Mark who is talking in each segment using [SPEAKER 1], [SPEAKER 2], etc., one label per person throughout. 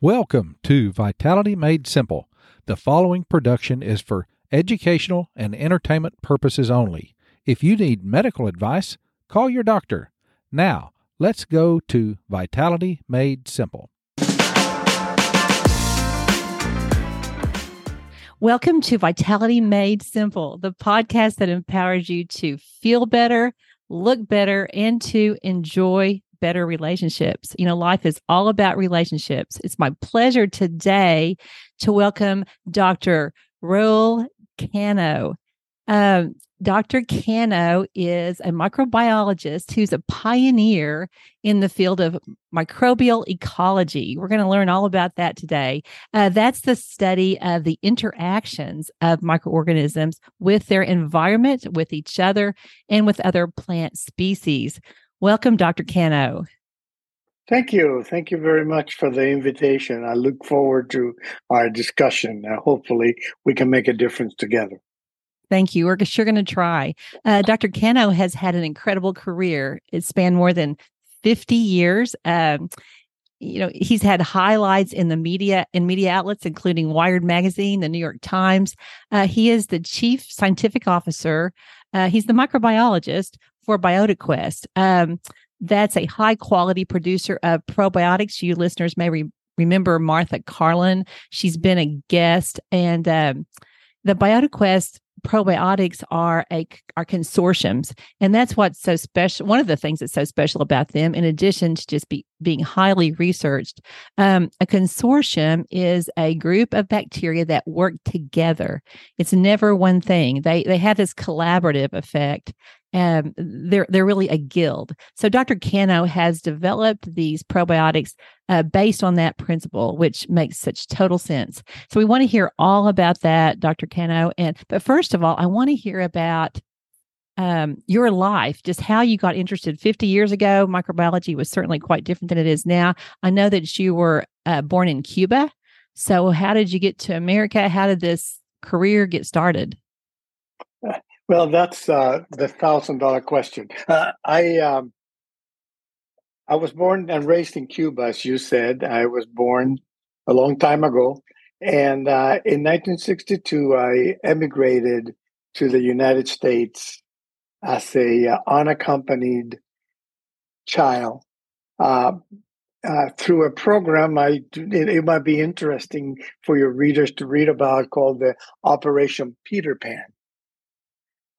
[SPEAKER 1] Welcome to Vitality Made Simple. The following production is for educational and entertainment purposes only. If you need medical advice, call your doctor. Now, let's go to Vitality Made Simple.
[SPEAKER 2] Welcome to Vitality Made Simple, the podcast that empowers you to feel better, look better, and to enjoy better relationships. You know, life is all about relationships. It's my pleasure today to welcome Dr. Raul Cano. Um, Dr. Cano is a microbiologist who's a pioneer in the field of microbial ecology. We're going to learn all about that today. Uh, that's the study of the interactions of microorganisms with their environment, with each other, and with other plant species. Welcome, Dr. Cano.
[SPEAKER 3] Thank you. Thank you very much for the invitation. I look forward to our discussion. Uh, hopefully, we can make a difference together.
[SPEAKER 2] Thank you. We're sure going to try. Uh, Dr. Cano has had an incredible career. It spanned more than 50 years. Um, you know, he's had highlights in the media in media outlets, including Wired Magazine, the New York Times. Uh, he is the chief scientific officer. Uh, he's the microbiologist for BiotiQuest. Um, that's a high quality producer of probiotics. You listeners may re- remember Martha Carlin. She's been a guest, and um, the BiotiQuest probiotics are a are consortiums and that's what's so special one of the things that's so special about them in addition to just be being highly researched um, a consortium is a group of bacteria that work together it's never one thing they they have this collaborative effect um, they're they're really a guild. So Dr. Cano has developed these probiotics uh, based on that principle, which makes such total sense. So we want to hear all about that, Dr. Cano. And but first of all, I want to hear about um, your life, just how you got interested. Fifty years ago, microbiology was certainly quite different than it is now. I know that you were uh, born in Cuba. So how did you get to America? How did this career get started?
[SPEAKER 3] Well, that's uh, the thousand dollar question. Uh, I um, I was born and raised in Cuba, as you said. I was born a long time ago, and uh, in 1962, I emigrated to the United States as a uh, unaccompanied child. Uh, uh, through a program, I it, it might be interesting for your readers to read about called the Operation Peter Pan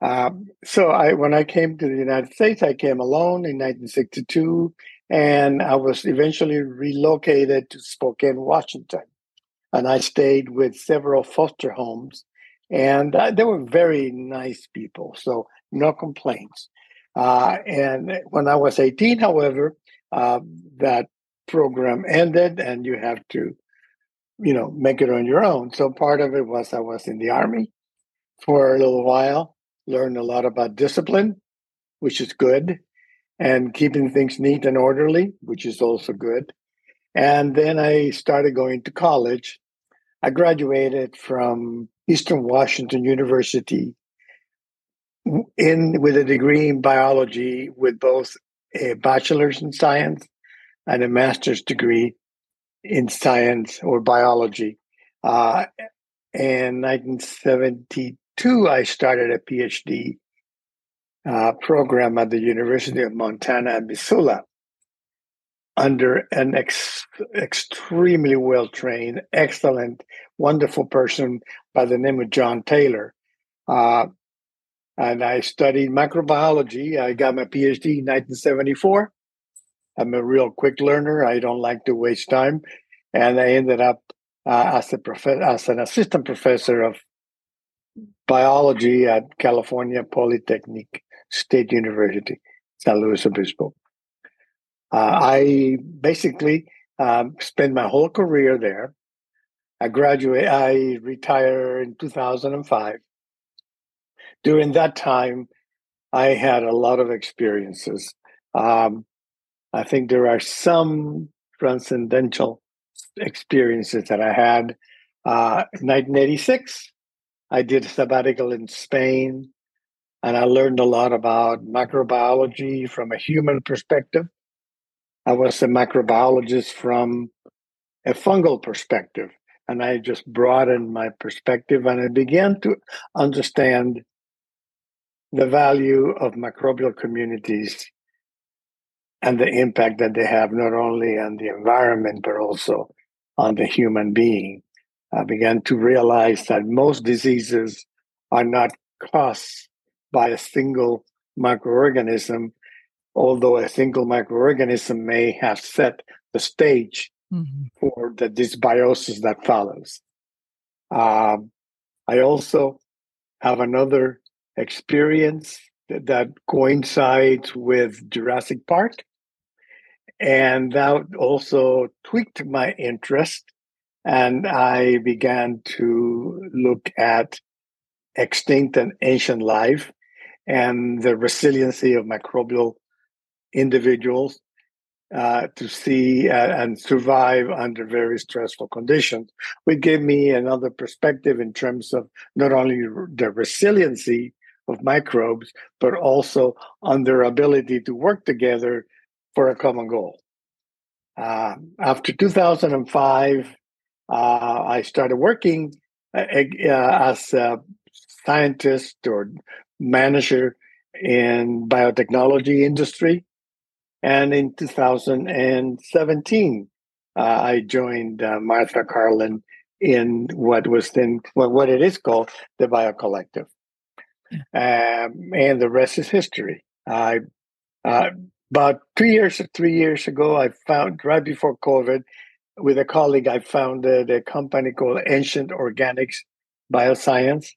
[SPEAKER 3] um, so I, when I came to the United States, I came alone in 1962, and I was eventually relocated to Spokane, Washington, and I stayed with several foster homes, and uh, they were very nice people, so no complaints. Uh, and when I was 18, however, uh, that program ended, and you have to, you know, make it on your own. So part of it was I was in the army for a little while learned a lot about discipline, which is good, and keeping things neat and orderly, which is also good. And then I started going to college. I graduated from Eastern Washington University in with a degree in biology with both a bachelor's in science and a master's degree in science or biology. Uh, in 1972, two, I started a PhD uh, program at the University of Montana at Missoula under an ex- extremely well trained, excellent, wonderful person by the name of John Taylor. Uh, and I studied microbiology. I got my PhD in 1974. I'm a real quick learner. I don't like to waste time. And I ended up uh, as, a prof- as an assistant professor of biology at California Polytechnic State University, San Luis Obispo. Uh, I basically um, spent my whole career there. I graduated, I retired in 2005. During that time, I had a lot of experiences. Um, I think there are some transcendental experiences that I had. Uh, 1986, I did a sabbatical in Spain, and I learned a lot about microbiology from a human perspective. I was a microbiologist from a fungal perspective. And I just broadened my perspective and I began to understand the value of microbial communities and the impact that they have not only on the environment but also on the human being. I began to realize that most diseases are not caused by a single microorganism, although a single microorganism may have set the stage mm-hmm. for the dysbiosis that follows. Um, I also have another experience that, that coincides with Jurassic Park. And that also tweaked my interest. And I began to look at extinct and ancient life and the resiliency of microbial individuals uh, to see uh, and survive under very stressful conditions, which gave me another perspective in terms of not only the resiliency of microbes, but also on their ability to work together for a common goal. Uh, after 2005, uh, I started working uh, uh, as a scientist or manager in biotechnology industry. And in 2017, uh, I joined uh, Martha Carlin in what was then well, what it is called the Bio Collective, um, and the rest is history. I uh, about two years three years ago, I found right before COVID, with a colleague, I founded a company called Ancient Organics Bioscience,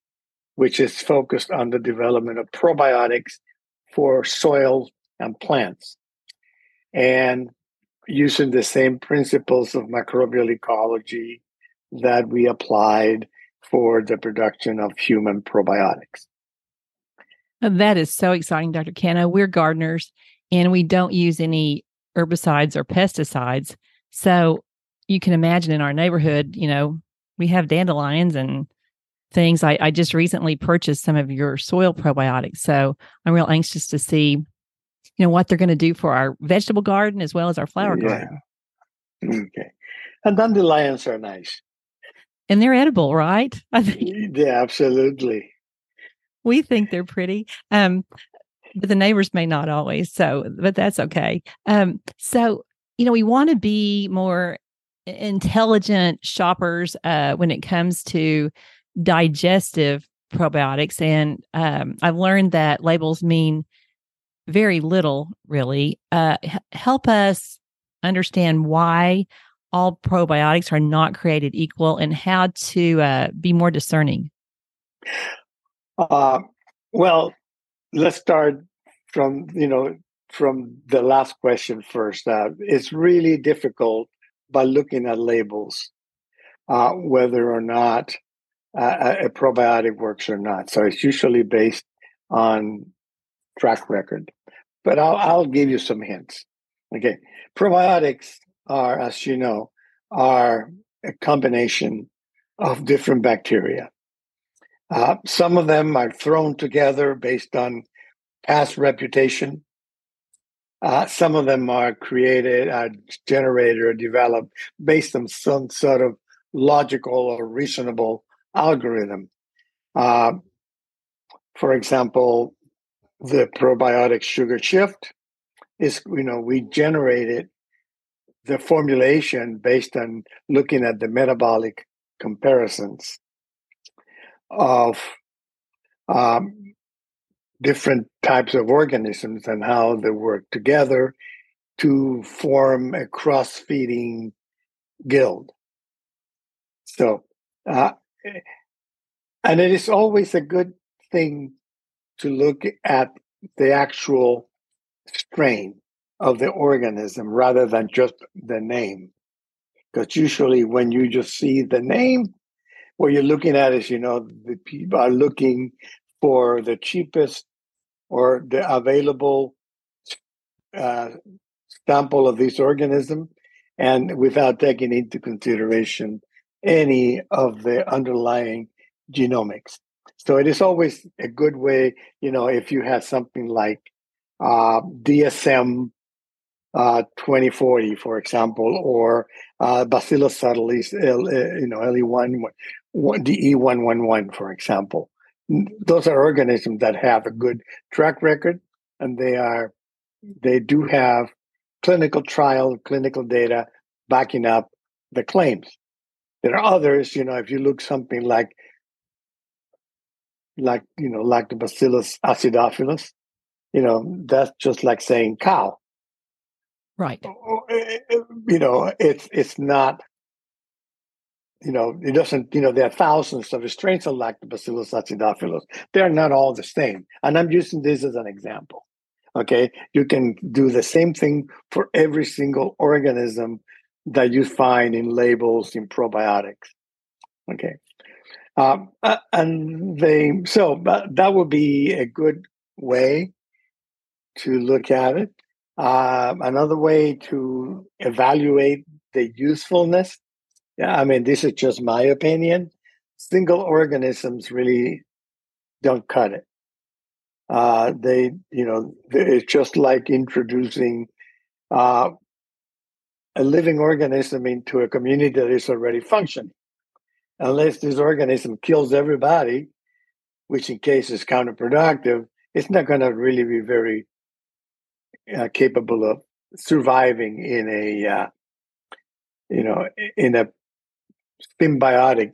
[SPEAKER 3] which is focused on the development of probiotics for soil and plants and using the same principles of microbial ecology that we applied for the production of human probiotics.
[SPEAKER 2] That is so exciting, Dr. Cano. We're gardeners and we don't use any herbicides or pesticides. So you can imagine in our neighborhood, you know, we have dandelions and things. I, I just recently purchased some of your soil probiotics. So I'm real anxious to see you know what they're going to do for our vegetable garden as well as our flower yeah. garden.
[SPEAKER 3] Okay, and dandelions are nice,
[SPEAKER 2] and they're edible, right?
[SPEAKER 3] I think. Yeah, absolutely.
[SPEAKER 2] We think they're pretty, um, but the neighbors may not always. So, but that's okay. Um, so you know, we want to be more intelligent shoppers uh, when it comes to digestive probiotics, and um, I've learned that labels mean very little, really. Uh, h- help us understand why all probiotics are not created equal and how to uh, be more discerning.
[SPEAKER 3] Uh, well, let's start from you know from the last question first. Uh, it's really difficult by looking at labels uh, whether or not uh, a probiotic works or not. So it's usually based on track record. But I'll, I'll give you some hints. Okay. Probiotics are, as you know, are a combination of different bacteria. Uh, some of them are thrown together based on past reputation. Uh, some of them are created, uh, generated, or developed based on some sort of logical or reasonable algorithm. Uh, for example, the probiotic sugar shift is you know we generated the formulation based on looking at the metabolic comparisons of um, different types of organisms and how they work together to form a cross-feeding guild so uh, and it is always a good thing to look at the actual strain of the organism rather than just the name. Because usually, when you just see the name, what you're looking at is, you know, the people are looking for the cheapest or the available uh, sample of this organism, and without taking into consideration any of the underlying genomics. So it is always a good way, you know, if you have something like uh, DSM uh, 2040, for example, or uh, Bacillus subtilis, uh, you know, LE1, DE111, for example. Those are organisms that have a good track record, and they are they do have clinical trial, clinical data backing up the claims. There are others, you know, if you look something like like you know, Lactobacillus acidophilus, you know, that's just like saying cow.
[SPEAKER 2] Right.
[SPEAKER 3] Oh, oh, eh, eh, you know, it's it's not. You know, it doesn't. You know, there are thousands of strains of Lactobacillus acidophilus. They're not all the same, and I'm using this as an example. Okay, you can do the same thing for every single organism that you find in labels in probiotics. Okay, um, uh, and they so but that would be a good way to look at it. Uh, another way to evaluate the usefulness. Yeah, I mean, this is just my opinion. Single organisms really don't cut it. Uh, they, you know, it's just like introducing uh, a living organism into a community that is already functioning. Unless this organism kills everybody, which in case is counterproductive, it's not going to really be very uh, capable of surviving in a uh, you know in a symbiotic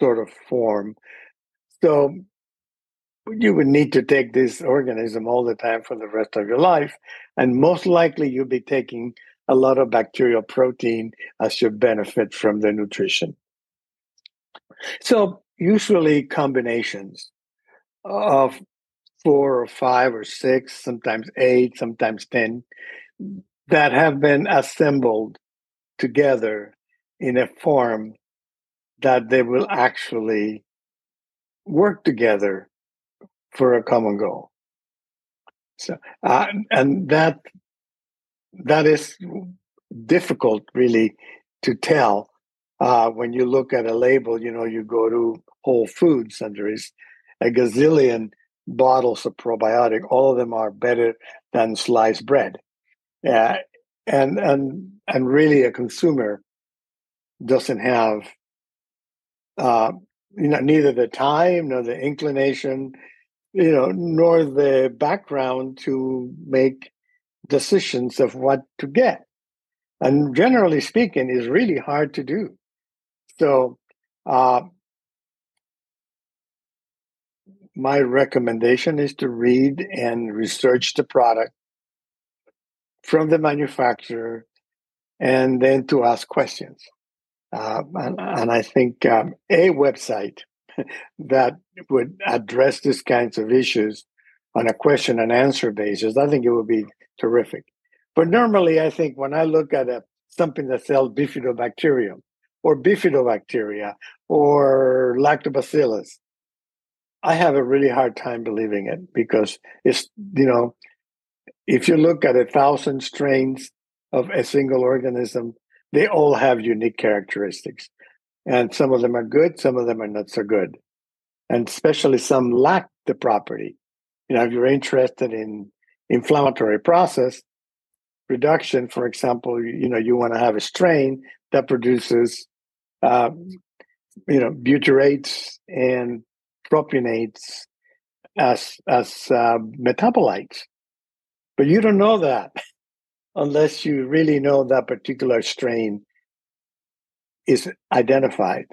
[SPEAKER 3] sort of form. So you would need to take this organism all the time for the rest of your life and most likely you'll be taking a lot of bacterial protein as your benefit from the nutrition. So usually combinations of four or five or six, sometimes eight, sometimes 10, that have been assembled together in a form that they will actually work together for a common goal. So, uh, and that that is difficult, really, to tell uh, when you look at a label. You know, you go to Whole Foods and there is a gazillion bottles of probiotic, all of them are better than sliced bread. Yeah, and and and really, a consumer doesn't have, uh, you know, neither the time nor the inclination, you know, nor the background to make decisions of what to get. And generally speaking, is really hard to do. So, uh, my recommendation is to read and research the product from the manufacturer and then to ask questions. Uh, and, and, I think um, a website that would address these kinds of issues on a question and answer basis, I think it would be terrific. But normally, I think when I look at a, something that sells bifidobacterium or bifidobacteria or lactobacillus, I have a really hard time believing it because it's, you know, if you look at a thousand strains of a single organism, they all have unique characteristics. And some of them are good, some of them are not so good. And especially some lack the property. You know, if you're interested in inflammatory process reduction, for example, you know, you want to have a strain that produces, um, you know, butyrates and propionates as as uh, metabolites, but you don't know that unless you really know that particular strain is identified.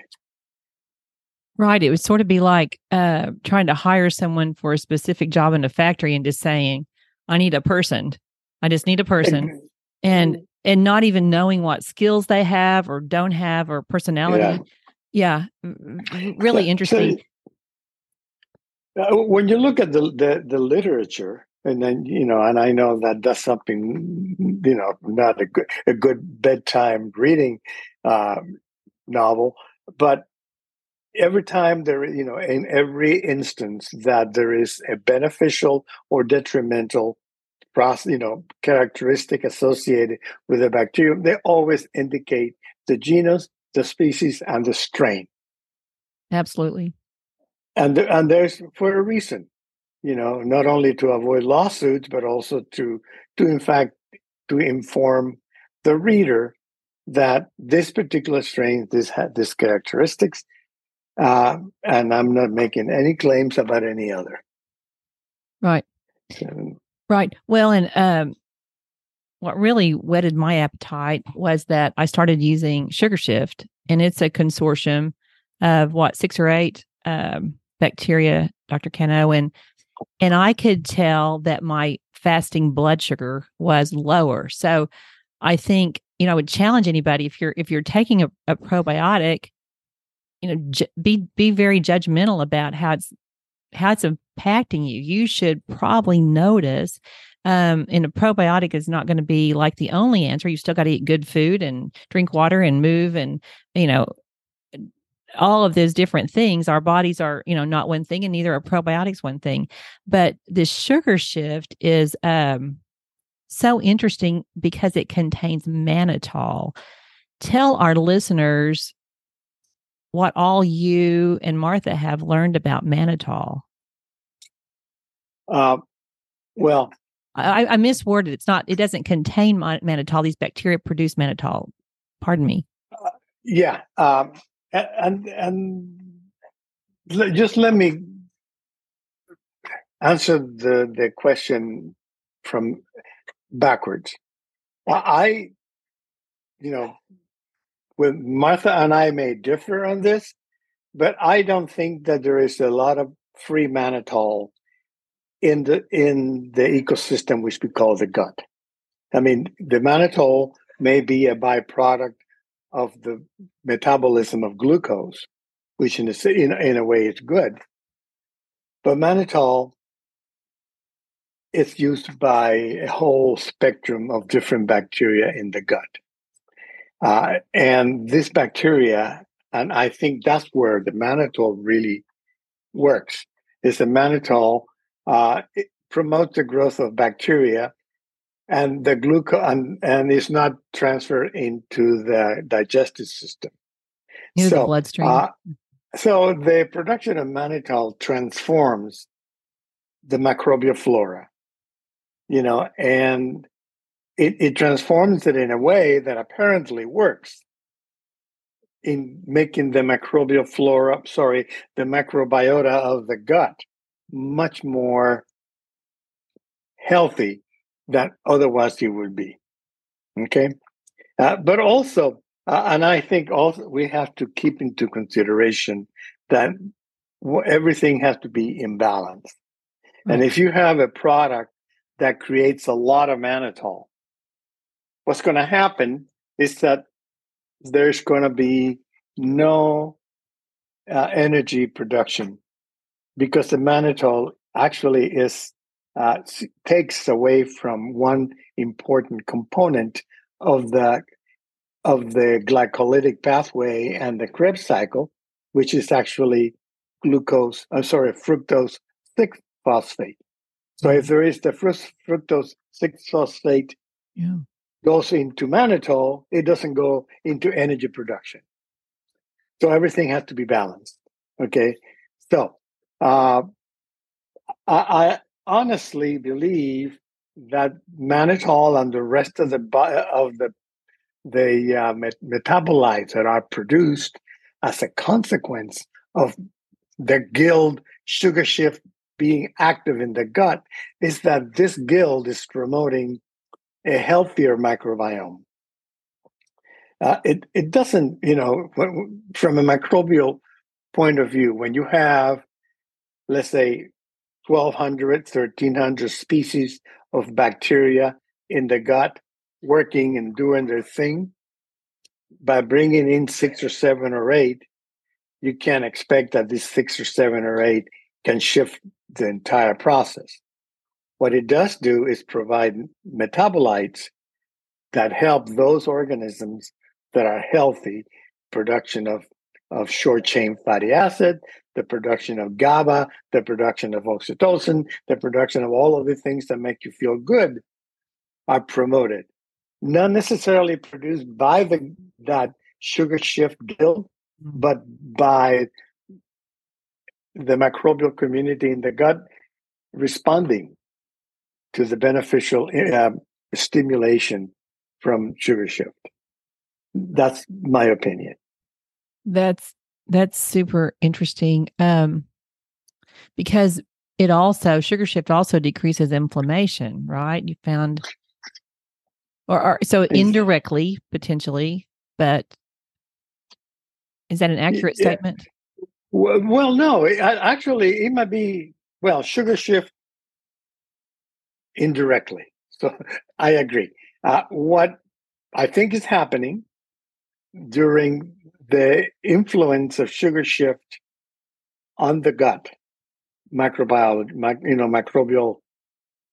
[SPEAKER 2] Right. It would sort of be like uh, trying to hire someone for a specific job in a factory and just saying, "I need a person. I just need a person," and and not even knowing what skills they have or don't have or personality. Yeah, yeah really so, interesting. So
[SPEAKER 3] uh, when you look at the, the, the literature, and then you know, and I know that that's something you know, not a good a good bedtime reading um, novel, but every time there, you know, in every instance that there is a beneficial or detrimental process, you know, characteristic associated with a bacterium, they always indicate the genus, the species, and the strain.
[SPEAKER 2] Absolutely
[SPEAKER 3] and and there's for a reason you know not only to avoid lawsuits but also to to in fact to inform the reader that this particular strain this had this characteristics, uh, and I'm not making any claims about any other.
[SPEAKER 2] Right. So, right. Well, and um, what really whetted my appetite was that I started using Sugar Shift, and it's a consortium of what six or eight um, bacteria, Dr. Cano, and and I could tell that my fasting blood sugar was lower. So I think you know I would challenge anybody if you're if you're taking a, a probiotic, you know, j- be be very judgmental about how it's how it's impacting you. You should probably notice. Um, and a probiotic is not going to be like the only answer. You still got to eat good food and drink water and move and you know all of those different things our bodies are you know not one thing and neither are probiotics one thing. But this sugar shift is um so interesting because it contains mannitol. Tell our listeners what all you and martha have learned about mannitol.
[SPEAKER 3] Uh, well
[SPEAKER 2] I, I misworded it's not it doesn't contain mannitol. These bacteria produce mannitol. Pardon me.
[SPEAKER 3] Uh, yeah um, and and just let me answer the the question from backwards. I, you know, with Martha and I may differ on this, but I don't think that there is a lot of free mannitol in the in the ecosystem which we call the gut. I mean, the mannitol may be a byproduct of the metabolism of glucose, which in a, in, in a way is good. But mannitol is used by a whole spectrum of different bacteria in the gut. Uh, and this bacteria, and I think that's where the mannitol really works, is the mannitol uh, promotes the growth of bacteria and the glucose and, and is not transferred into the digestive system.
[SPEAKER 2] Into so, the bloodstream. Uh,
[SPEAKER 3] so the production of mannitol transforms the microbial flora, you know, and it, it transforms it in a way that apparently works in making the microbial flora, sorry, the microbiota of the gut much more healthy that otherwise you would be. Okay. Uh, but also, uh, and I think also we have to keep into consideration that everything has to be in balance. Mm-hmm. And if you have a product that creates a lot of mannitol, what's going to happen is that there's going to be no uh, energy production because the mannitol actually is uh, takes away from one important component of the of the glycolytic pathway and the Krebs cycle, which is actually glucose. I'm sorry, fructose six phosphate. So if there is the fructose six phosphate yeah. goes into mannitol, it doesn't go into energy production. So everything has to be balanced. Okay, so uh, I, honestly believe that mannitol and the rest of the of the the uh, met- metabolites that are produced as a consequence of the guild sugar shift being active in the gut is that this guild is promoting a healthier microbiome. Uh, it it doesn't, you know, from a microbial point of view, when you have, let's say, 1,200, 1,300 species of bacteria in the gut working and doing their thing. By bringing in six or seven or eight, you can't expect that these six or seven or eight can shift the entire process. What it does do is provide metabolites that help those organisms that are healthy production of, of short chain fatty acid, the production of GABA, the production of oxytocin, the production of all of the things that make you feel good are promoted. Not necessarily produced by the that sugar shift guild, mm-hmm. but by the microbial community in the gut responding to the beneficial uh, stimulation from sugar shift. That's my opinion.
[SPEAKER 2] That's that's super interesting. Um, because it also sugar shift also decreases inflammation, right? You found, or, or so indirectly potentially, but is that an accurate yeah. statement?
[SPEAKER 3] Well, well, no. actually, it might be well sugar shift indirectly. So I agree. Uh, what I think is happening during the influence of sugar shift on the gut microbiology, you know, microbial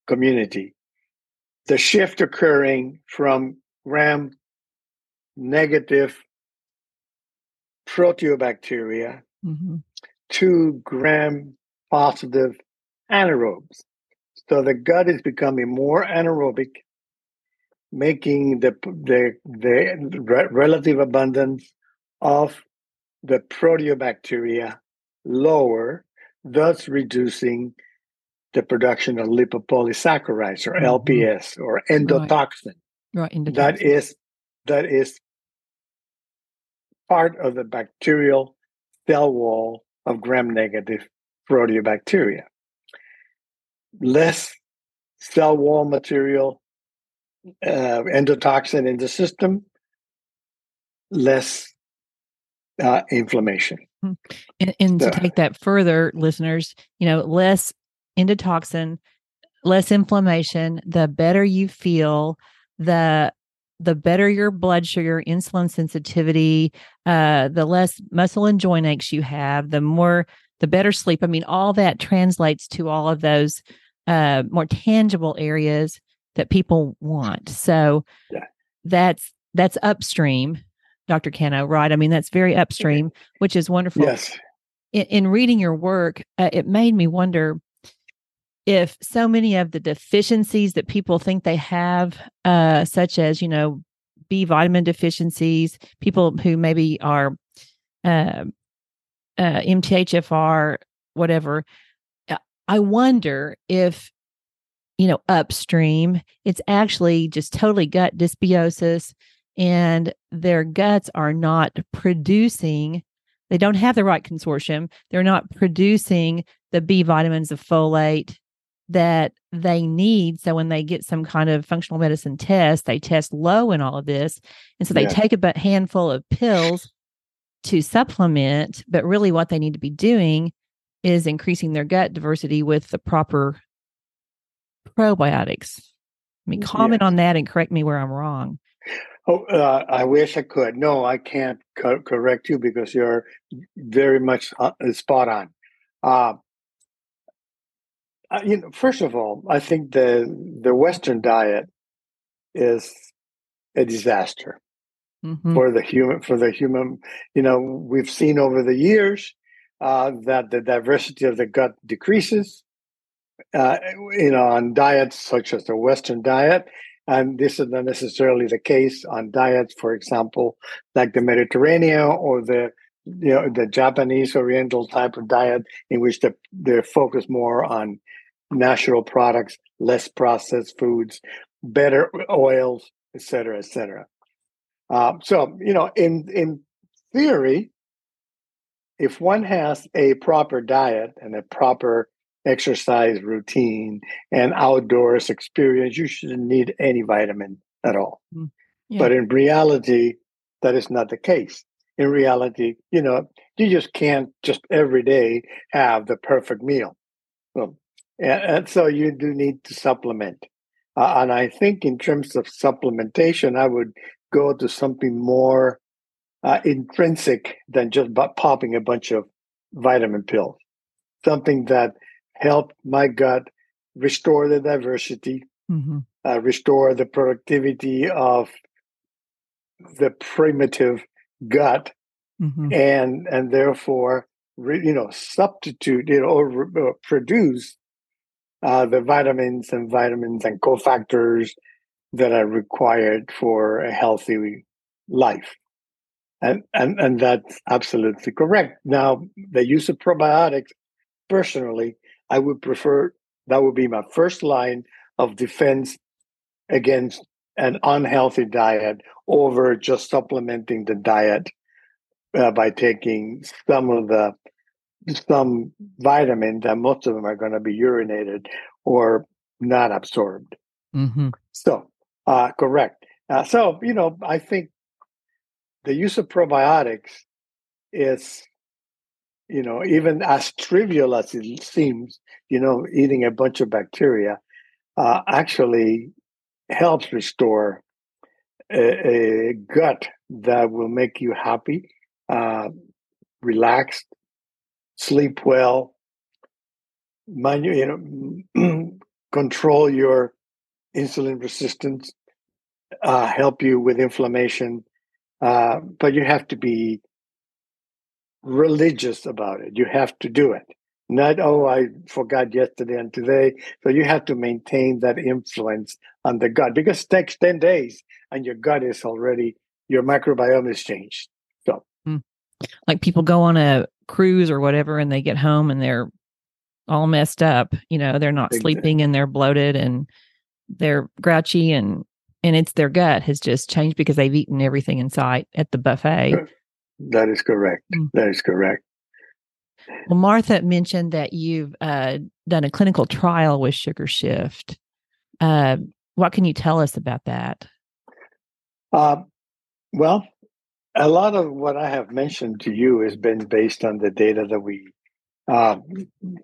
[SPEAKER 3] community, the shift occurring from gram negative proteobacteria mm-hmm. to gram positive anaerobes. So the gut is becoming more anaerobic, making the the the re- relative abundance of the proteobacteria lower, thus reducing the production of lipopolysaccharides or mm-hmm. LPS or endotoxin.
[SPEAKER 2] Right. right. Endotoxin.
[SPEAKER 3] That is that is part of the bacterial cell wall of gram-negative proteobacteria. Less cell wall material, uh, endotoxin in the system, less uh, inflammation.
[SPEAKER 2] Hmm. And, and to take that further, listeners, you know, less endotoxin, less inflammation, the better you feel, the the better your blood sugar, insulin sensitivity, uh, the less muscle and joint aches you have, the more the better sleep. I mean, all that translates to all of those uh, more tangible areas that people want. So yeah. that's that's upstream Dr. Cano, right? I mean, that's very upstream, which is wonderful.
[SPEAKER 3] Yes.
[SPEAKER 2] In, in reading your work, uh, it made me wonder if so many of the deficiencies that people think they have, uh, such as, you know, B vitamin deficiencies, people who maybe are uh, uh, MTHFR, whatever, I wonder if you know upstream it's actually just totally gut dysbiosis and their guts are not producing they don't have the right consortium they're not producing the b vitamins of folate that they need. So when they get some kind of functional medicine test they test low in all of this and so they yeah. take a handful of pills to supplement but really what they need to be doing is increasing their gut diversity with the proper probiotics. I mean comment on that and correct me where i'm wrong
[SPEAKER 3] Oh, uh, I wish I could. No, I can't co- correct you because you're very much uh, spot on. Uh, you know, first of all, I think the the Western diet is a disaster mm-hmm. for the human. For the human, you know, we've seen over the years uh, that the diversity of the gut decreases. Uh, you know, on diets such as the Western diet, and this is not necessarily the case on diets, for example, like the Mediterranean or the you know the Japanese Oriental type of diet, in which the, they're focused more on natural products, less processed foods, better oils, et cetera, et cetera. Uh, so you know, in in theory, if one has a proper diet and a proper exercise routine and outdoors experience, you shouldn't need any vitamin at all. Mm, yeah. But in reality, that is not the case. In reality, you know, you just can't just every day have the perfect meal. Well, and, and so you do need to supplement. Uh, and I think in terms of supplementation, I would go to something more uh, intrinsic than just popping a bunch of vitamin pills. Something that help my gut restore the diversity, mm-hmm. uh, restore the productivity of the primitive gut, mm-hmm. and and therefore re, you know substitute it or, or produce uh, the vitamins and vitamins and cofactors that are required for a healthy life. And, and and that's absolutely correct. Now, the use of probiotics, personally, I would prefer that would be my first line of defense against an unhealthy diet over just supplementing the diet uh, by taking some of the some vitamins that most of them are going to be urinated or not absorbed
[SPEAKER 2] Mm-hmm.
[SPEAKER 3] so uh, correct uh, so you know i think the use of probiotics is you know even as trivial as it seems you know eating a bunch of bacteria uh, actually helps restore a, a gut that will make you happy uh, relaxed sleep well you, you know control your insulin resistance uh, help you with inflammation uh, but you have to be religious about it you have to do it not oh i forgot yesterday and today so you have to maintain that influence on the gut because it takes 10 days and your gut is already your microbiome is changed so hmm.
[SPEAKER 2] Like people go on a cruise or whatever and they get home and they're all messed up. You know, they're not
[SPEAKER 3] Exactly.
[SPEAKER 2] sleeping and they're bloated and they're grouchy and and it's their gut has just changed because they've eaten everything in sight at the buffet.
[SPEAKER 3] That is correct
[SPEAKER 2] Mm.
[SPEAKER 3] that is correct
[SPEAKER 2] Well, Martha mentioned that you've uh, done a clinical trial with Sugar Shift. Uh, what can you tell us about that?
[SPEAKER 3] Uh, well, a lot of what I have mentioned to you has been based on the data that we uh,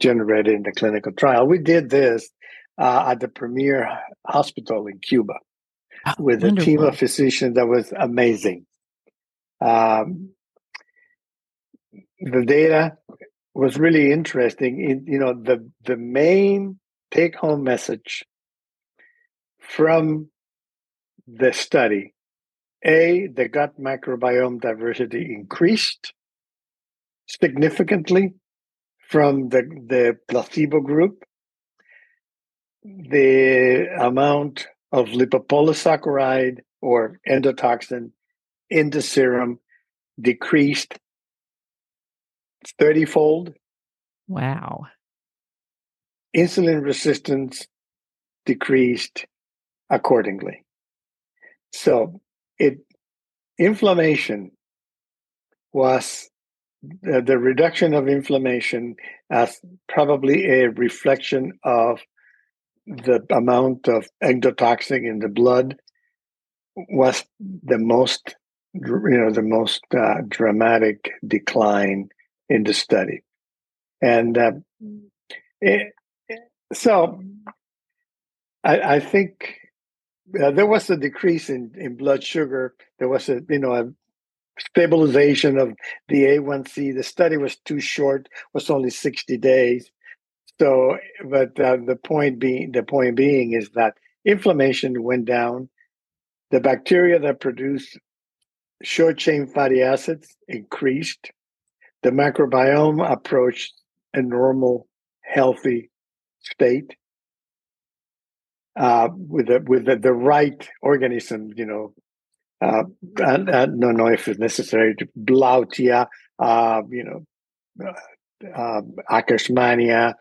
[SPEAKER 3] generated in the clinical trial. We did this uh, at the premier hospital in Cuba
[SPEAKER 2] Oh,
[SPEAKER 3] with a team of physicians that was amazing. Um, the data was really interesting. In, you know, the the main take home message from the study a, the gut microbiome diversity increased significantly from the, the placebo group. The amount of lipopolysaccharide or endotoxin in the serum decreased 30 fold.
[SPEAKER 2] Wow.
[SPEAKER 3] Insulin resistance decreased accordingly. So it inflammation was the, the reduction of inflammation as probably a reflection of the amount of endotoxin in the blood was the most you know the most uh, dramatic decline in the study and uh, it, so I, I think uh, there was a decrease in, in blood sugar. There was a you know a stabilization of the A1C. The study was too short; was only sixty days. So, but uh, the point being the point being is that inflammation went down. The bacteria that produce short chain fatty acids increased. The microbiome approached a normal, healthy state uh, with the, with the, the right organism, you know, uh, I, I don't know if it's necessary to Blautia, uh, you know, uh, uh, Akkermansia,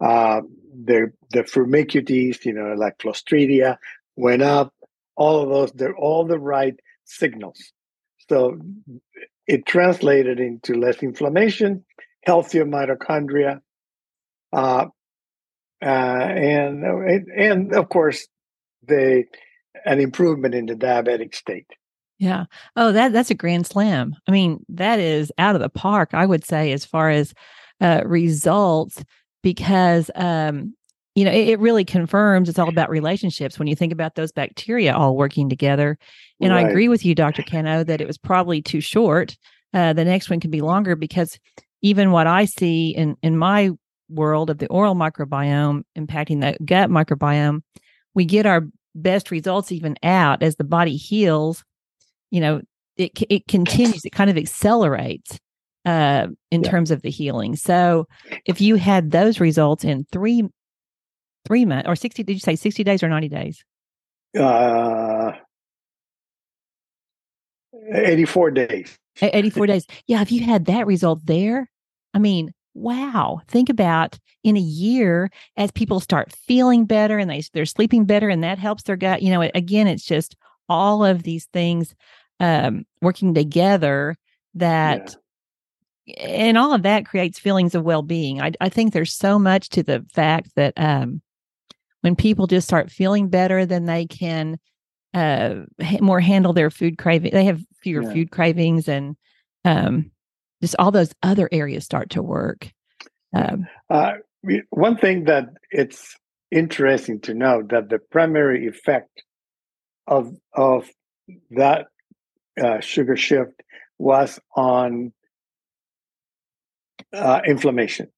[SPEAKER 3] uh, the the Firmicutes, you know, like Clostridia went up. All of those, they're all the right signals. So it translated into less inflammation, healthier mitochondria, uh, uh, and and of course the an improvement in the diabetic state.
[SPEAKER 2] Yeah. Oh, that that's a grand slam. I mean, that is out of the park, I would say, as far as uh, results, because um, you know it, it really confirms it's all about relationships when you think about those bacteria all working together. And I agree with you, Dr. Cano, that it was probably too short. Uh, the next one can be longer because even what I see in in my world of the oral microbiome impacting the gut microbiome, we get our best results even out as the body heals. You know, it it continues, it kind of accelerates uh, in
[SPEAKER 3] Yeah.
[SPEAKER 2] terms of the healing. So, if you had those results in three three months or sixty, did you say sixty days or ninety days?
[SPEAKER 3] Uh, 84 days.
[SPEAKER 2] 84 days. Yeah, if you had that result there, I mean, wow, think about in a year as people start feeling better and they they're sleeping better and that helps their gut. You know, again, it's just all of these things um, working together that yeah. and all of that creates feelings of well-being. I, I think there's so much to the fact that um, when people just start feeling better, then they can uh, more handle their food craving. They have fewer yeah. food cravings and um, just all those other areas start to work.
[SPEAKER 3] Um, uh, one thing that it's interesting to know that the primary effect of of that uh, sugar shift was on uh, inflammation,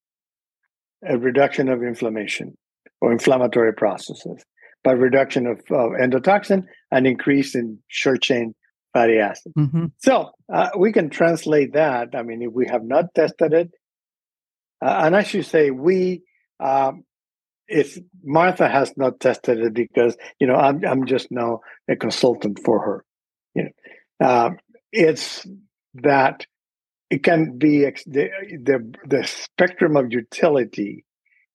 [SPEAKER 3] a reduction of inflammation or inflammatory processes by reduction of, of endotoxin and increase in short chain fatty acid. Mm-hmm. So uh, we can translate that. I mean, if we have not tested it, uh, and I should say we, um, if Martha has not tested it because you know I'm I'm just now a consultant for her. You know, um, it's that it can be ex- the, the the spectrum of utility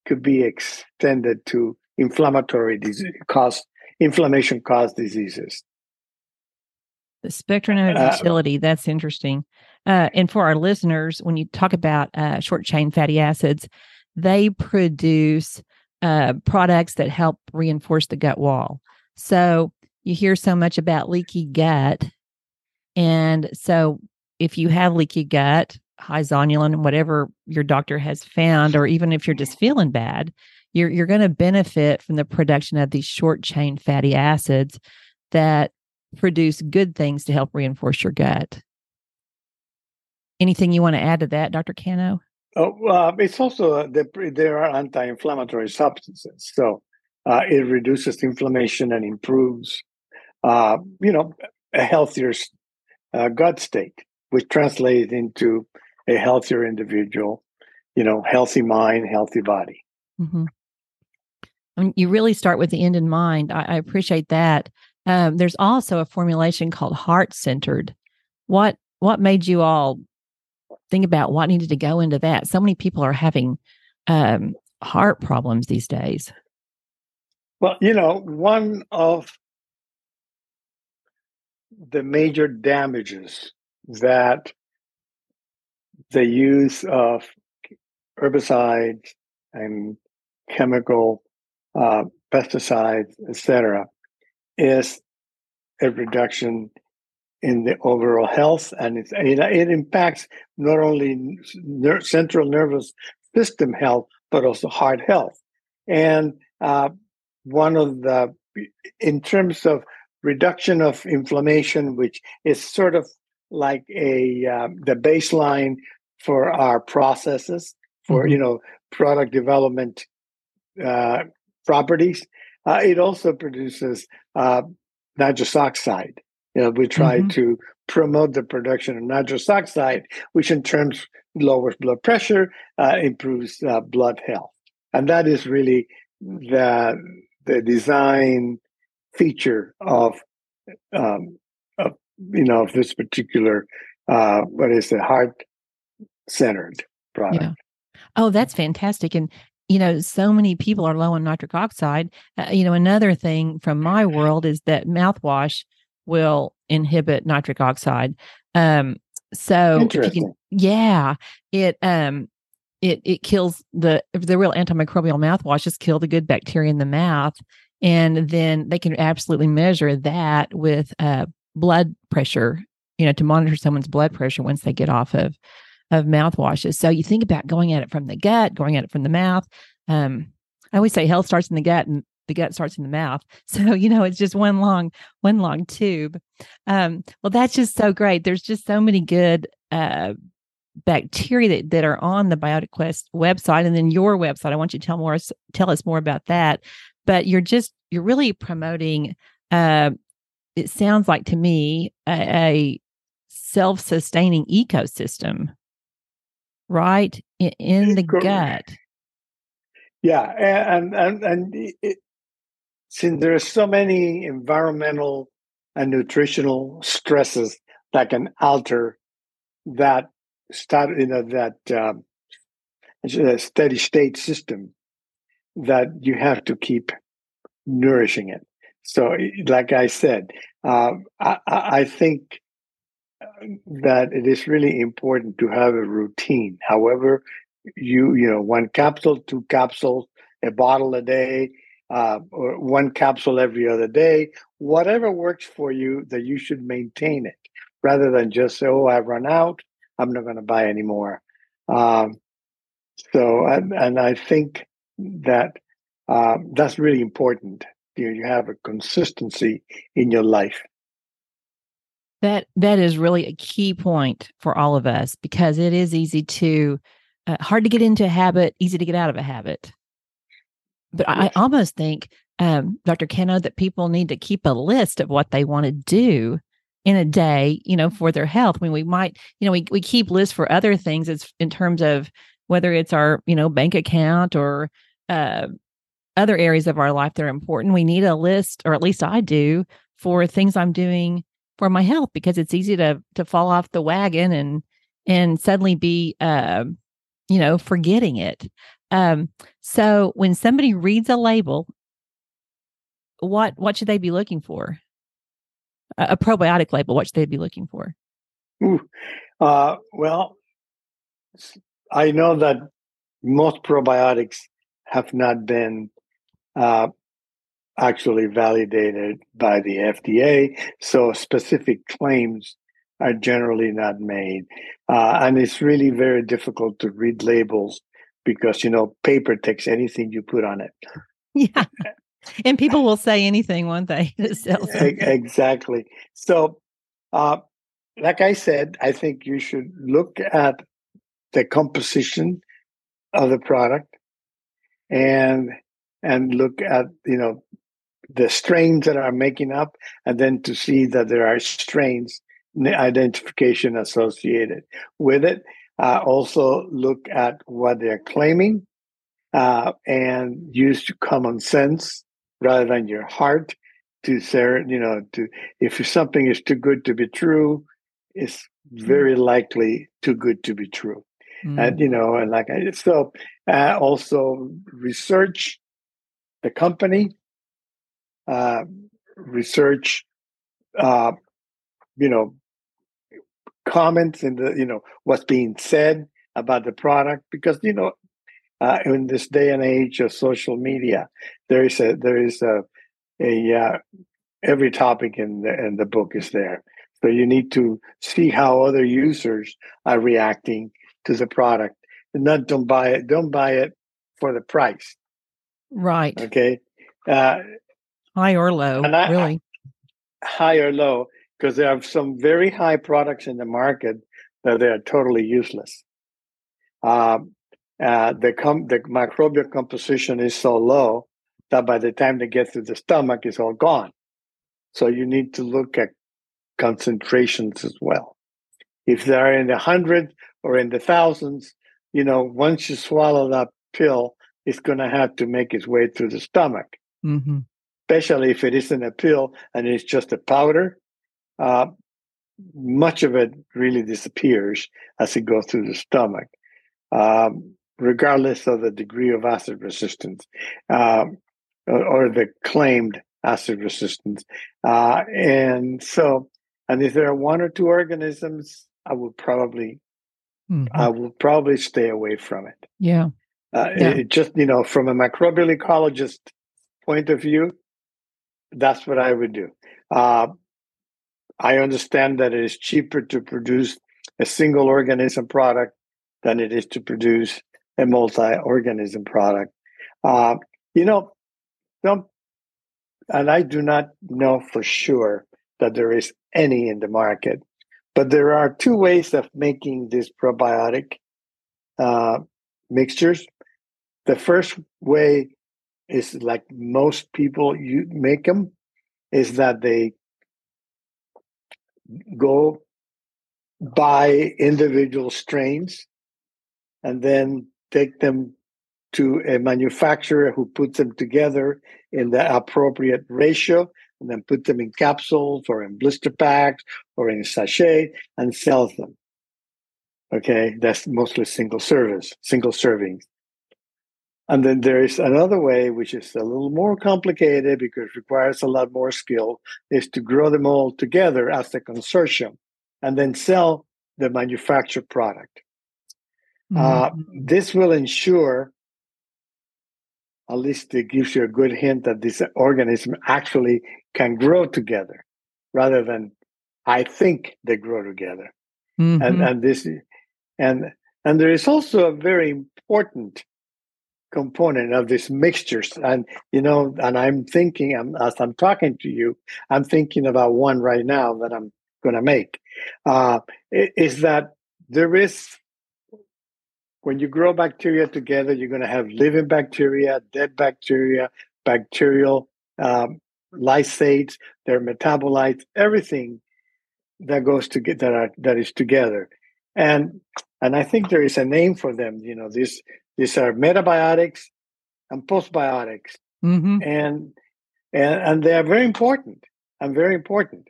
[SPEAKER 3] could be extended to inflammatory disease cause inflammation caused diseases.
[SPEAKER 2] The spectrum of uh, utility that's interesting. Uh, and for our listeners when you talk about uh, short chain fatty acids they produce uh, products that help reinforce the gut wall. So you hear so much about leaky gut and so if you have leaky gut high zonulin whatever your doctor has found or even if you're just feeling bad you're you're going to benefit from the production of these short chain fatty acids that produce good things to help reinforce your gut. Anything you want to add to that, Dr. Cano?
[SPEAKER 3] Oh, uh, it's also uh, the, there are anti-inflammatory substances, so uh, it reduces inflammation and improves, uh, you know, a healthier uh, gut state, which translates into a healthier individual, you know, healthy mind, healthy body. Mm-hmm.
[SPEAKER 2] I mean, you really start with the end in mind. I, I appreciate that. Um, there's also a formulation called heart centered. What what made you all think about what needed to go into that? So many people are having um, heart problems these days.
[SPEAKER 3] Well, you know, one of the major damages that the use of herbicides and chemical uh, pesticides, etc., is a reduction in the overall health, and it, it impacts not only ner- central nervous system health but also heart health. And uh, one of the, in terms of reduction of inflammation, which is sort of like a uh, the baseline for our processes for mm-hmm. you know product development uh, properties. Uh, it also produces uh, nitrous oxide. You know, we try mm-hmm. to promote the production of nitrous oxide, which in terms lowers blood pressure, uh, improves uh, blood health, and that is really the the design feature of, um, of you know of this particular uh, what is it heart centered product. Yeah.
[SPEAKER 2] Oh, that's fantastic. And you know, so many people are low on nitric oxide. Uh, you know, another thing from my world is that mouthwash will inhibit nitric oxide. Um, so can, yeah, it um it it kills the the real antimicrobial mouthwashes kill the good bacteria in the mouth, and then they can absolutely measure that with uh blood pressure. You know, to monitor someone's blood pressure once they get off of of mouthwashes. So you think about going at it from the gut, going at it from the mouth. Um, I always say health starts in the gut and the gut starts in the mouth. So, you know, it's just one long, one long tube. Um, well, that's just so great. There's just so many good uh, bacteria that, that are on the BiotiQuest website and then your website. I want you to tell more tell us more about that. But you're just you're really promoting uh, it sounds like to me a, a self-sustaining ecosystem right in, the gut
[SPEAKER 3] yeah and and and it, since there are so many environmental and nutritional stresses that can alter that start you know that um, steady state system that you have to keep nourishing it. So, like I said, uh, I, I think that it is really important to have a routine. However, you you know one capsule, two capsules, a bottle a day, uh, or one capsule every other day, whatever works for you, that you should maintain it rather than just say, "Oh, I've run out. I'm not going to buy anymore." Um, so, and, and, I think that uh, that's really important. You, you have a consistency in your life.
[SPEAKER 2] That that is really a key point for all of us because it is easy to uh, hard to get into a habit, easy to get out of a habit. But. I almost think, um, Dr. Cano, that people need to keep a list of what they want to do in a day, you know, for their health. I mean, we might, you know, we, we keep lists for other things it's in terms of whether it's our, you know, bank account or uh, other areas of our life that are important. We need a list, or at least I do, for things I'm doing for my health because it's easy to to fall off the wagon and and suddenly be uh, you know forgetting it. Um so when somebody reads a label what what should they be looking for? A, a probiotic label what should they be looking for?
[SPEAKER 3] Ooh, uh, well i know that most probiotics have not been uh, actually validated by the FDA. So specific claims are generally not made. Uh, and it's really very difficult to read labels because, you know, paper takes anything you put on it.
[SPEAKER 2] Yeah. And people will say anything, won't they?
[SPEAKER 3] exactly. So, uh, like I said, I think you should look at the composition of the product and and look at you know the strains that are making up, and then to see that there are strains identification associated with it. Uh, also, look at what they're claiming uh, and use common sense rather than your heart to say, you know, to if something is too good to be true, it's very likely too good to be true. Mm. And you know, and like I so uh, also research the company uh, research, uh, you know, comments in the, you know, what's being said about the product because, you know, uh, in this day and age of social media, there is a, there is a, a, uh, every topic in the, in the book is there. So you need to see how other users are reacting to the product and not don't buy it. Don't buy it for the price.
[SPEAKER 2] Right.
[SPEAKER 3] Okay. Uh,
[SPEAKER 2] high or low, I, really.
[SPEAKER 3] High or low, because there are some very high products in the market that they are totally useless. Um, uh, the com- the microbial composition is so low that by the time they get to the stomach, it's all gone. So you need to look at concentrations as well. If they're in the hundreds or in the thousands, you know, once you swallow that pill, it's going to have to make its way through the stomach. Mm-hmm especially if it isn't a pill and it's just a powder, uh, much of it really disappears as it goes through the stomach, um, regardless of the degree of acid resistance um, or, or, the claimed acid resistance. Uh, and so, and if there are one or two organisms, I would probably, mm-hmm. I will probably stay away from it.
[SPEAKER 2] Yeah.
[SPEAKER 3] Uh, yeah. It just you know, from a microbial ecologist point of view, that's what I would do. Uh, I understand that it is cheaper to produce a single organism product than it is to produce a multi-organism product. Uh, you know, some, and I do not know for sure that there is any in the market, but there are two ways of making this probiotic uh, mixtures. The first way is like most people you make them is that they go buy individual strains and then take them to a manufacturer who puts them together in the appropriate ratio and then put them in capsules or in blister packs or in sachet and sells them. Okay, that's mostly single service, single serving. And then there is another way, which is a little more complicated because requires a lot more skill, is to grow them all together as a consortium and then sell the manufactured product. Mm-hmm. Uh, this will ensure, at least it gives you a good hint that this organism actually can grow together rather than I think they grow together. Mm-hmm. And, and this and and there is also a very important component of these mixtures. And you know and i'm thinking I'm, as i'm talking to you i'm thinking about one right now that i'm going to make. Uh, is that there is when you grow bacteria together you're going to have living bacteria dead bacteria bacterial um, lysates their metabolites everything that goes to get that are that is together. And and i think there is a name for them you know these these are metabiotics and postbiotics. Mm-hmm. and and and they are very important and very important.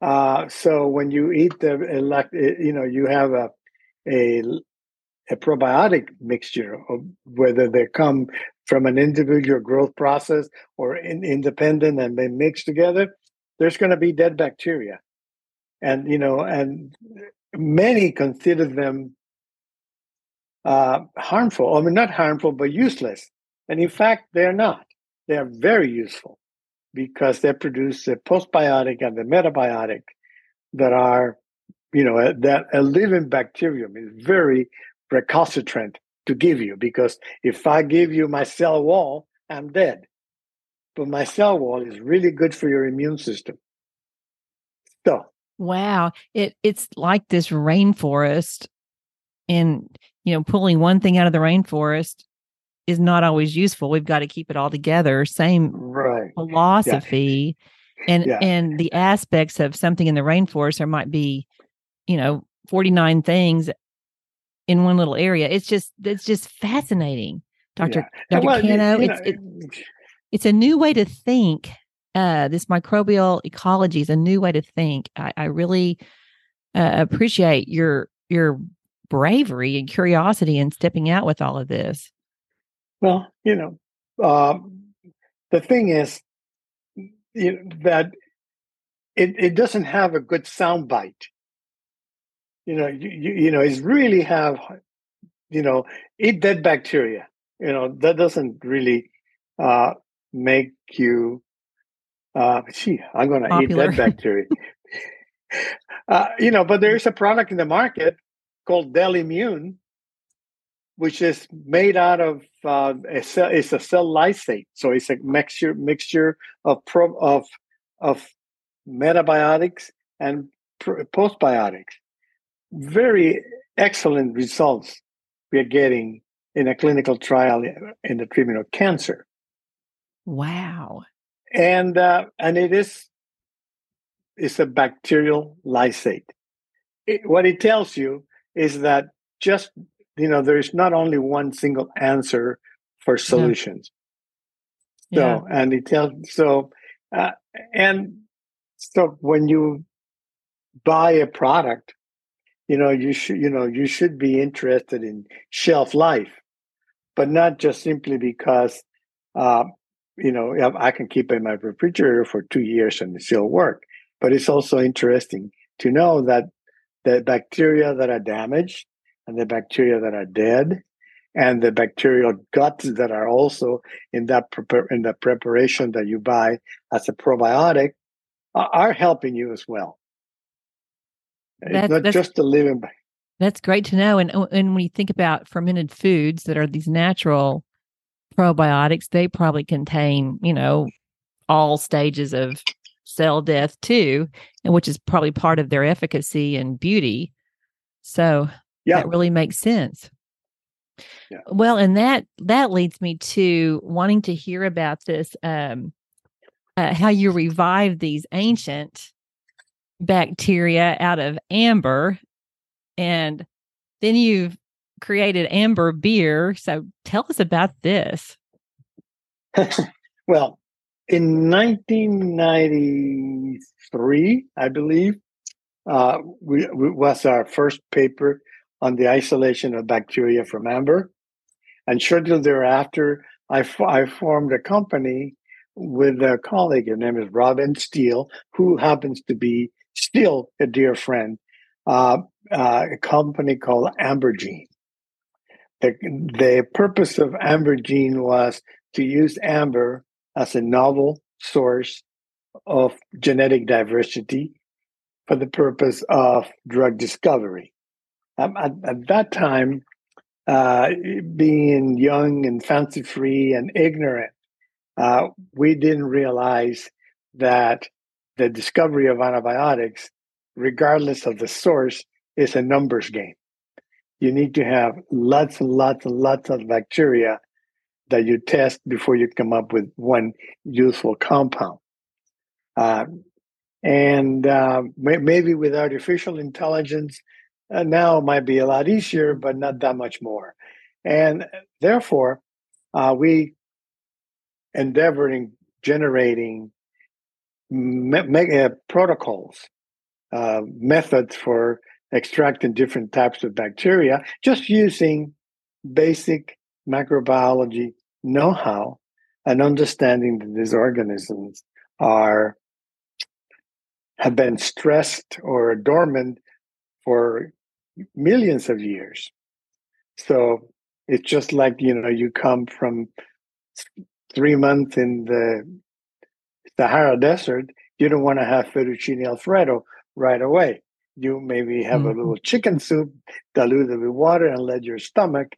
[SPEAKER 3] Uh, so when you eat the elect you know you have a a a probiotic mixture of whether they come from an individual growth process or in, independent and they mix together there's going to be dead bacteria. And you know and many consider them uh, harmful i mean not harmful but useless. And in fact they're not. They're very useful because they produce the postbiotic and the metabiotic that are you know that a living bacterium is very recalcitrant to give you because if i give you my cell wall i'm dead. But my cell wall is really good for your immune system. So
[SPEAKER 2] Wow. It it's like this rainforest and you know, pulling one thing out of the rainforest is not always useful. We've got to keep it all together. Same
[SPEAKER 3] right.
[SPEAKER 2] philosophy. Yeah. And yeah. and the aspects of something in the rainforest there might be, you know, 49 things in one little area. It's just it's just fascinating. Dr. Yeah. Dr. Well, Cano, you know, it's it, it's a new way to think uh, this microbial ecology is a new way to think. I, I really uh, appreciate your your bravery and curiosity in stepping out with all of this.
[SPEAKER 3] Well, you know, uh, the thing is you know, that it, it doesn't have a good sound bite. You know, you, you, you know, it's really have, you know, eat dead bacteria. You know, that doesn't really uh, make you uh, gee, I'm going to eat dead bacteria. uh, you know, but there is a product in the market called Immune, which is made out of uh, a cell, it's a cell lysate. So it's a mixture mixture of pro, of of metabiotics and pr- postbiotics. Very excellent results we are getting in a clinical trial in the treatment of cancer.
[SPEAKER 2] Wow
[SPEAKER 3] and uh, and it is it's a bacterial lysate. It, what it tells you is that just you know there is not only one single answer for solutions. Yeah. So yeah. and it tells so uh, and so when you buy a product, you know you should you know you should be interested in shelf life, but not just simply because uh, you know, I can keep it in my refrigerator for two years and it still work. But it's also interesting to know that the bacteria that are damaged and the bacteria that are dead and the bacterial guts that are also in that in the preparation that you buy as a probiotic are helping you as well. That's, it's not just the living.
[SPEAKER 2] That's great to know. And oh, and when you think about fermented foods that are these natural probiotics, they probably contain, you know, all stages of cell death too, and which is probably part of their efficacy and beauty. So yeah. that really makes sense. Yeah. Well, and that that leads me to wanting to hear about this um, uh, how you revive these ancient bacteria out of amber and then you've created amber beer. So tell us about this.
[SPEAKER 3] well, in 1993, I believe, uh, we, we, was our first paper on the isolation of bacteria from amber. And shortly thereafter, I, I formed a company with a colleague. Her name is Robin Steele, who happens to be still a dear friend. Uh, uh, a company called Ambergene. The, the purpose of Ambergene was to use amber as a novel source of genetic diversity for the purpose of drug discovery. Um, at, at, that time, uh, being young and fancy free and ignorant, uh, we didn't realize that the discovery of antibiotics, regardless of the source, is a numbers game. You need to have lots and lots and lots of bacteria that you test before you come up with one useful compound. Uh, and uh, may- maybe with artificial intelligence, uh, now it might be a lot easier, but not that much more. And therefore, uh, we endeavoring generating me- me- uh, protocols, uh, methods for extracting different types of bacteria, just using basic microbiology know-how and understanding that these organisms are have been stressed or dormant for millions of years. So it's just like you know you come from three months in the Sahara Desert, you don't want to have fettuccine alfredo right away. You maybe have mm-hmm. a little chicken soup, diluted with water, and let your stomach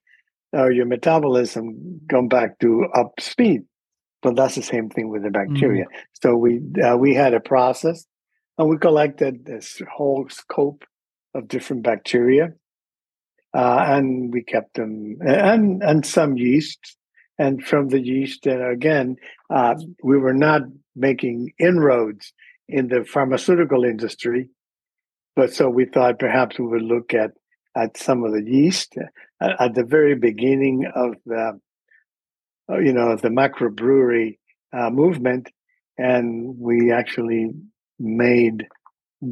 [SPEAKER 3] or your metabolism come back to up speed. But that's the same thing with the bacteria. Mm-hmm. So we uh, we had a process, and we collected this whole scope of different bacteria, uh, and we kept them and and some yeast and from the yeast. And again, uh, we were not making inroads in the pharmaceutical industry, but so we thought perhaps we would look at at some of the yeast uh, at the very beginning of the uh, you know the microbrewery uh, movement, and we actually made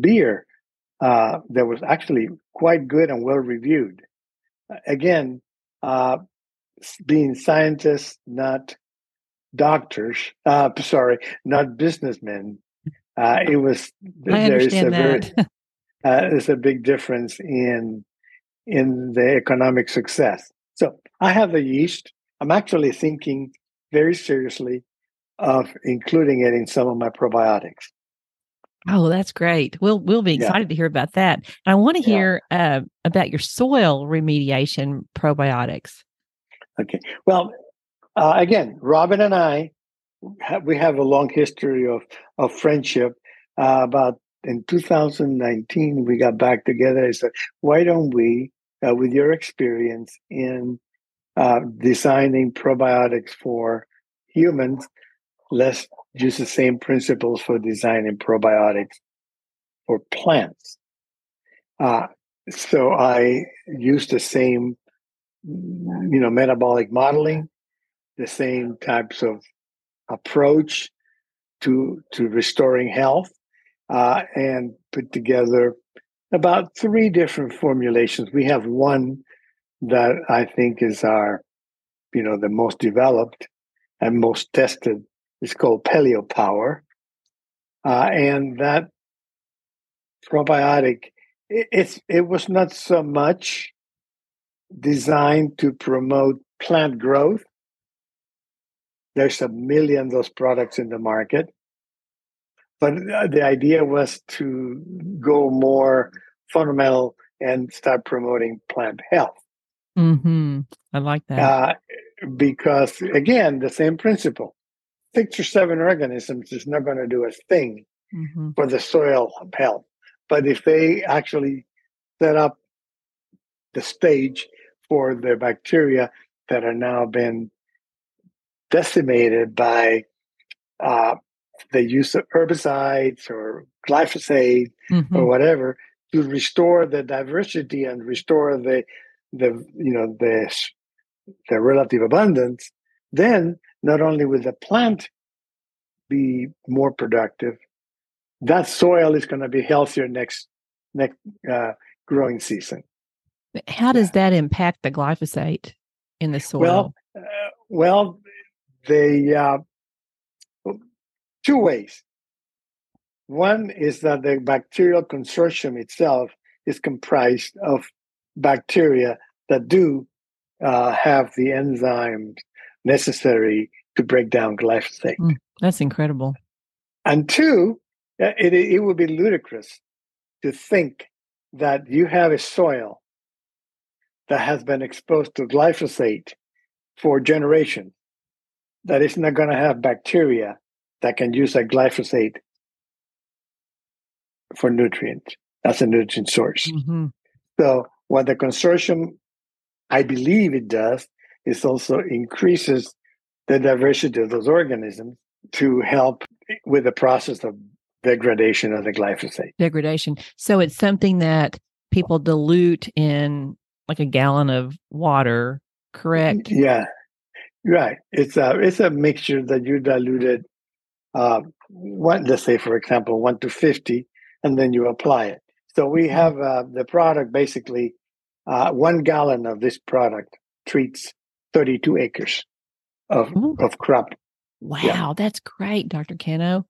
[SPEAKER 3] beer uh, that was actually quite good and well reviewed. Again, uh, being scientists, not doctors. Uh, sorry, not businessmen. Uh, it was
[SPEAKER 2] I there's a very uh,
[SPEAKER 3] there's a big difference in in the economic success. So I have the yeast. I'm actually thinking very seriously of including it in some of my probiotics.
[SPEAKER 2] Oh, that's great. We'll we'll be excited yeah. to hear about that. And I want to hear yeah. uh, about your soil remediation probiotics.
[SPEAKER 3] Okay. Well, uh, again, Robin and I, we have a long history of of friendship. Uh, about in 2019, we got back together. I said, "Why don't we, uh, with your experience in uh, designing probiotics for humans, let's use the same principles for designing probiotics for plants." Uh, so I used the same you know, metabolic modeling, the same types of approach to to restoring health, uh, and put together about three different formulations. We have one that I think is our, you know, the most developed and most tested. It's called PaleoPower, uh, and that probiotic. It, it's it was not so much designed to promote plant growth. There's a million those products in the market. But uh, the idea was to go more fundamental and start promoting plant health.
[SPEAKER 2] Mm-hmm. I like that. Uh,
[SPEAKER 3] because, again, the same principle six or seven organisms is not going to do a thing mm-hmm. for the soil health. But if they actually set up the stage for the bacteria that are now been decimated by uh, the use of herbicides or glyphosate mm-hmm. or whatever to restore the diversity and restore the the you know the the relative abundance then not only will the plant be more productive that soil is going to be healthier next next uh, growing season
[SPEAKER 2] How does yeah. that impact the glyphosate in the soil?
[SPEAKER 3] Well, uh, well, they uh, two ways. One is that the bacterial consortium itself is comprised of bacteria that do uh, have the enzymes necessary to break down glyphosate. Mm,
[SPEAKER 2] that's incredible.
[SPEAKER 3] And two, uh, it, it would be ludicrous to think that you have a soil that has been exposed to glyphosate for generations that is not going to have bacteria that can use that glyphosate for nutrients as a nutrient source. Mm-hmm. So what the consortium, I believe it does, is also increases the diversity of those organisms to help with the process of degradation of the glyphosate.
[SPEAKER 2] Degradation. So it's something that people dilute in like a gallon of water, correct?
[SPEAKER 3] Yeah. Right. It's a it's a mixture that you diluted uh, one let's say for example one to fifty, and then you apply it. So we mm-hmm. have uh, the product basically uh, one gallon of this product treats thirty two acres of Ooh. of crop.
[SPEAKER 2] Wow, yeah. that's great, Dr. Cano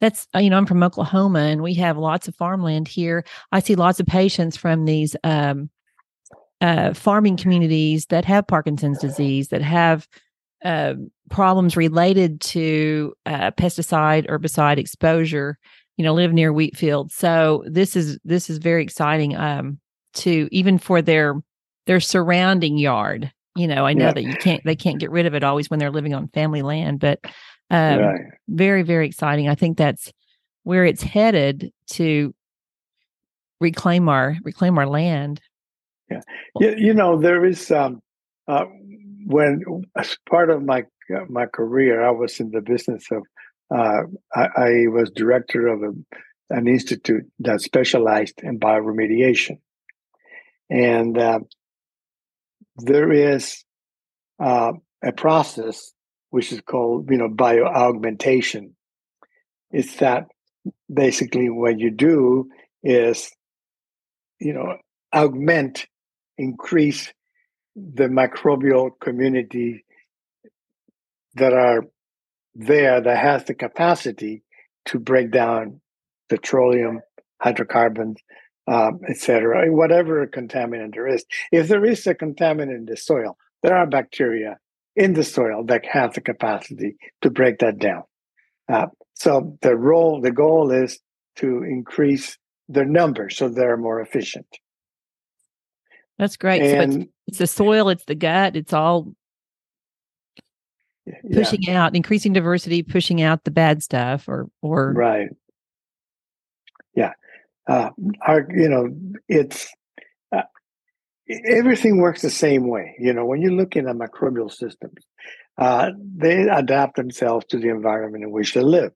[SPEAKER 2] that's uh, you know i'm from oklahoma and we have lots of farmland here i see lots of patients from these um, uh, farming communities that have parkinson's disease that have uh, problems related to uh, pesticide herbicide exposure you know live near wheat fields so this is this is very exciting um, to even for their their surrounding yard you know i know yeah. that you can't they can't get rid of it always when they're living on family land but um, right. Very, very exciting. I think that's where it's headed to reclaim our reclaim our land.
[SPEAKER 3] Yeah, you, you know there is um, uh, when as part of my my career, I was in the business of uh, I, I, was director of a, an institute that specialized in bioremediation, and uh, there is uh, a process which is called, you know, bioaugmentation. It's that basically what you do is, you know, augment, increase the microbial community that are there that has the capacity to break down petroleum, hydrocarbons, um, etc., whatever contaminant there is. If there is a contaminant in the soil, there are bacteria in the soil that have the capacity to break that down. Uh, so the role, the goal is to increase their numbers so they're more efficient.
[SPEAKER 2] That's great. And, so it's, it's, the soil, it's the gut, it's all pushing yeah. out, increasing diversity, pushing out the bad stuff, or or
[SPEAKER 3] right. Yeah, uh, our you know it's everything works the same way. You know, when you look in the microbial systems, uh, they adapt themselves to the environment in which they live.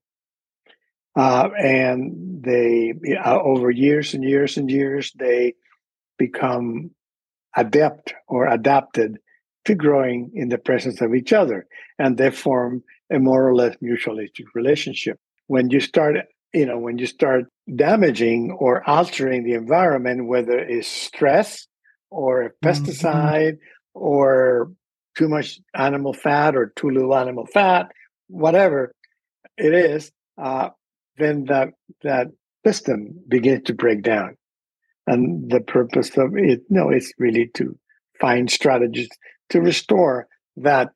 [SPEAKER 3] Uh, and they, uh, over years and years and years, they become adept or adapted to growing in the presence of each other. And they form a more or less mutualistic relationship. When you start, you know, when you start damaging or altering the environment, whether it's stress or a mm-hmm. pesticide mm-hmm. or too much animal fat or too little animal fat, whatever it is, uh, then that that system begins to break down. And the purpose of it, no, it's really to find strategies to restore that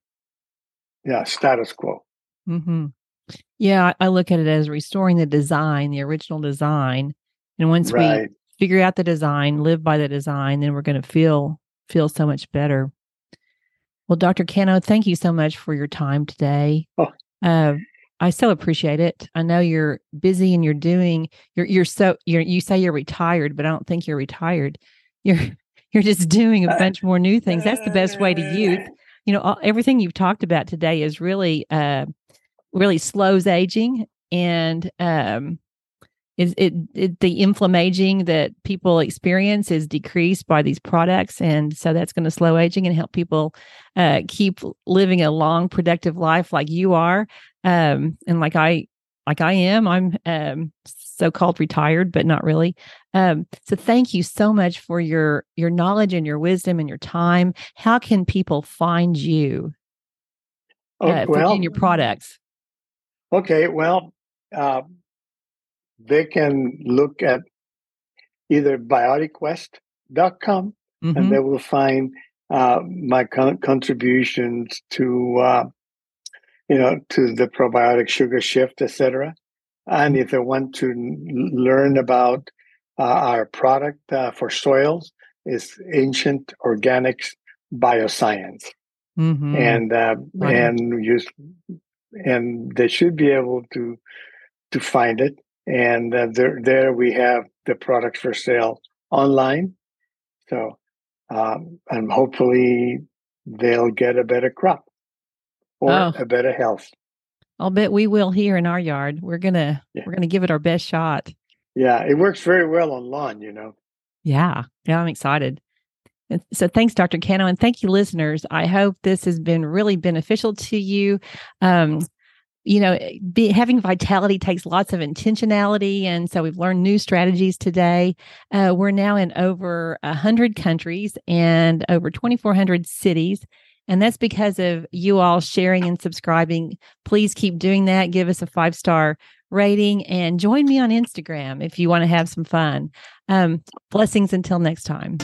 [SPEAKER 3] yeah, status quo.
[SPEAKER 2] Mm-hmm. Yeah, I look at it as restoring the design, the original design. And once right. we figure out the design, live by the design, then we're going to feel feel so much better. Well, Dr. Cano, thank you so much for your time today. Oh. Uh, I so appreciate it. I know you're busy and you're doing you're you're so you're you say you're retired, but I don't think you're retired. You're you're just doing a bunch more new things. That's the best way to youth. You know, all, everything you've talked about today is really uh really slows aging and um is it, it, the inflammaging that people experience is decreased by these products and so that's going to slow aging and help people uh, keep living a long productive life like you are um, and like i like I am. I'm um, so-called retired, but not really. Um, so thank you so much for your your knowledge and your wisdom and your time. How can people find you?
[SPEAKER 3] Oh,
[SPEAKER 2] uh,
[SPEAKER 3] well,
[SPEAKER 2] your products.
[SPEAKER 3] Okay, well, uh, they can look at either biotiquest.com
[SPEAKER 2] Mhm.
[SPEAKER 3] and they will find uh, my con- contributions to uh, you know to the probiotic sugar shift etc and if they want to n- learn about uh, our product uh, for soils is ancient organics bioscience
[SPEAKER 2] Mhm.
[SPEAKER 3] and uh,
[SPEAKER 2] Right.
[SPEAKER 3] and use and they should be able to to find it and uh, there there we have the product for sale online so um, and hopefully they'll get a better crop or
[SPEAKER 2] Oh.
[SPEAKER 3] a better health
[SPEAKER 2] I'll bet we will here in our yard. We're gonna
[SPEAKER 3] Yeah.
[SPEAKER 2] we're gonna give it our best shot.
[SPEAKER 3] yeah it works very well on lawn you know
[SPEAKER 2] Yeah, yeah, I'm excited. And so thanks, Dr. Cano, and thank you, listeners. I hope this has been really beneficial to you. Um, you know, be, having vitality takes lots of intentionality, and so we've learned new strategies today. Uh, we're now in over hundred countries and over 2,400 cities. And that's because of you all sharing and subscribing. Please keep doing that. Give us a five star rating and join me on Instagram if you want to have some fun. Um, blessings until next time.